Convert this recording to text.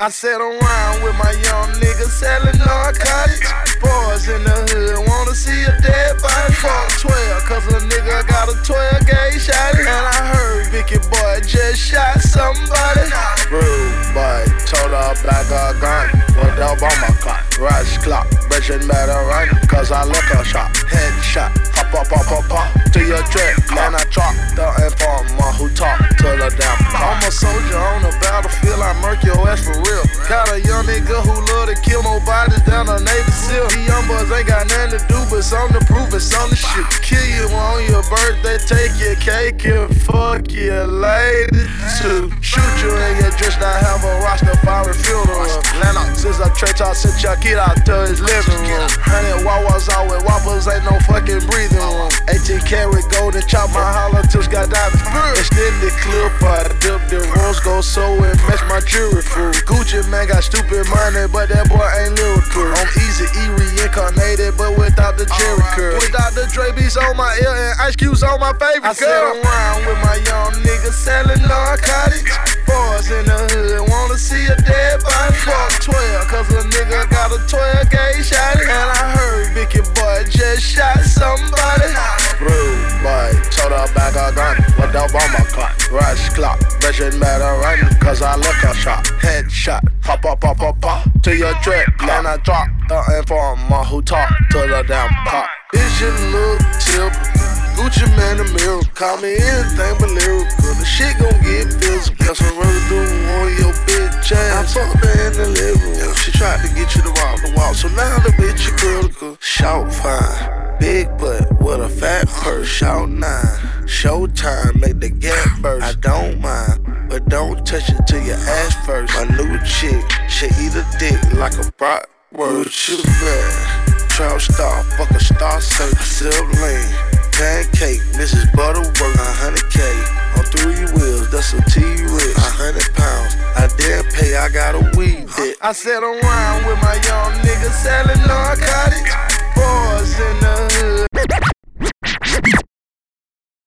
I sat around with my young niggas selling narcotics. Boys in the hood wanna see a dead body. Fuck 12, cause a nigga got a 12 gauge shot. And I heard Vicky boy just shot somebody. Rude boy, told her black a gun. Put up on my clock. Rush clock, bitch, it better run. Cause I look a shot. Headshot, pop, pop, pop, pop, pop. To your trip, Got a young nigga who love to kill more bodies down a Navy SEAL. These young boys ain't got nothing to do but something to prove it's on the shoot. Kill you on your birthday, take your cake and fuck your lady too. Shoot you in your dress, not have a roster fire funeral. Lennox is a church, I sent your kid out to his living room. My jewelry food. Gucci Mane got stupid money, but that boy ain't lyrical. I'm easy, E reincarnated, but without the Jheri curl. Without the Dre beats on my ear and ice cubes on my favorite I girl. I around with my young niggas selling narcotics. Boys in the hood wanna see a dead body. Fuck 12, cause a nigga got a 12 gauge shot. And I heard Vicky boy just shot somebody. Rude boy, told her back a gun. What up on my clock? Rush clock, it better run. Cause I look a shot. Headshot, pop, pop, pop, pop, pop. To your trip, then I drop. The informer who talk to the damn pop. It's your look tip. Gucci Mane the mirror, call me anything but lyrical. The shit gon' get physical. Cause I'm really doing on your bitch ass. I fucked her in the living room. She tried to get you to walk the walk, so now the bitch is critical. Shout fine, big butt with a fat purse. Shout showtime, make the gap burst. I don't mind, but don't touch it to your ass first. My new chick, she eat a dick like a brat. Word you bad. Trout star, fuck a star search, silk lane. Pancake, Mrs. Butterworth, a hundred K. On three wheels, that's a T-Rex. A hundred pounds, I dare pay, I got a weed debt. I sat around with my young niggas selling narcotics.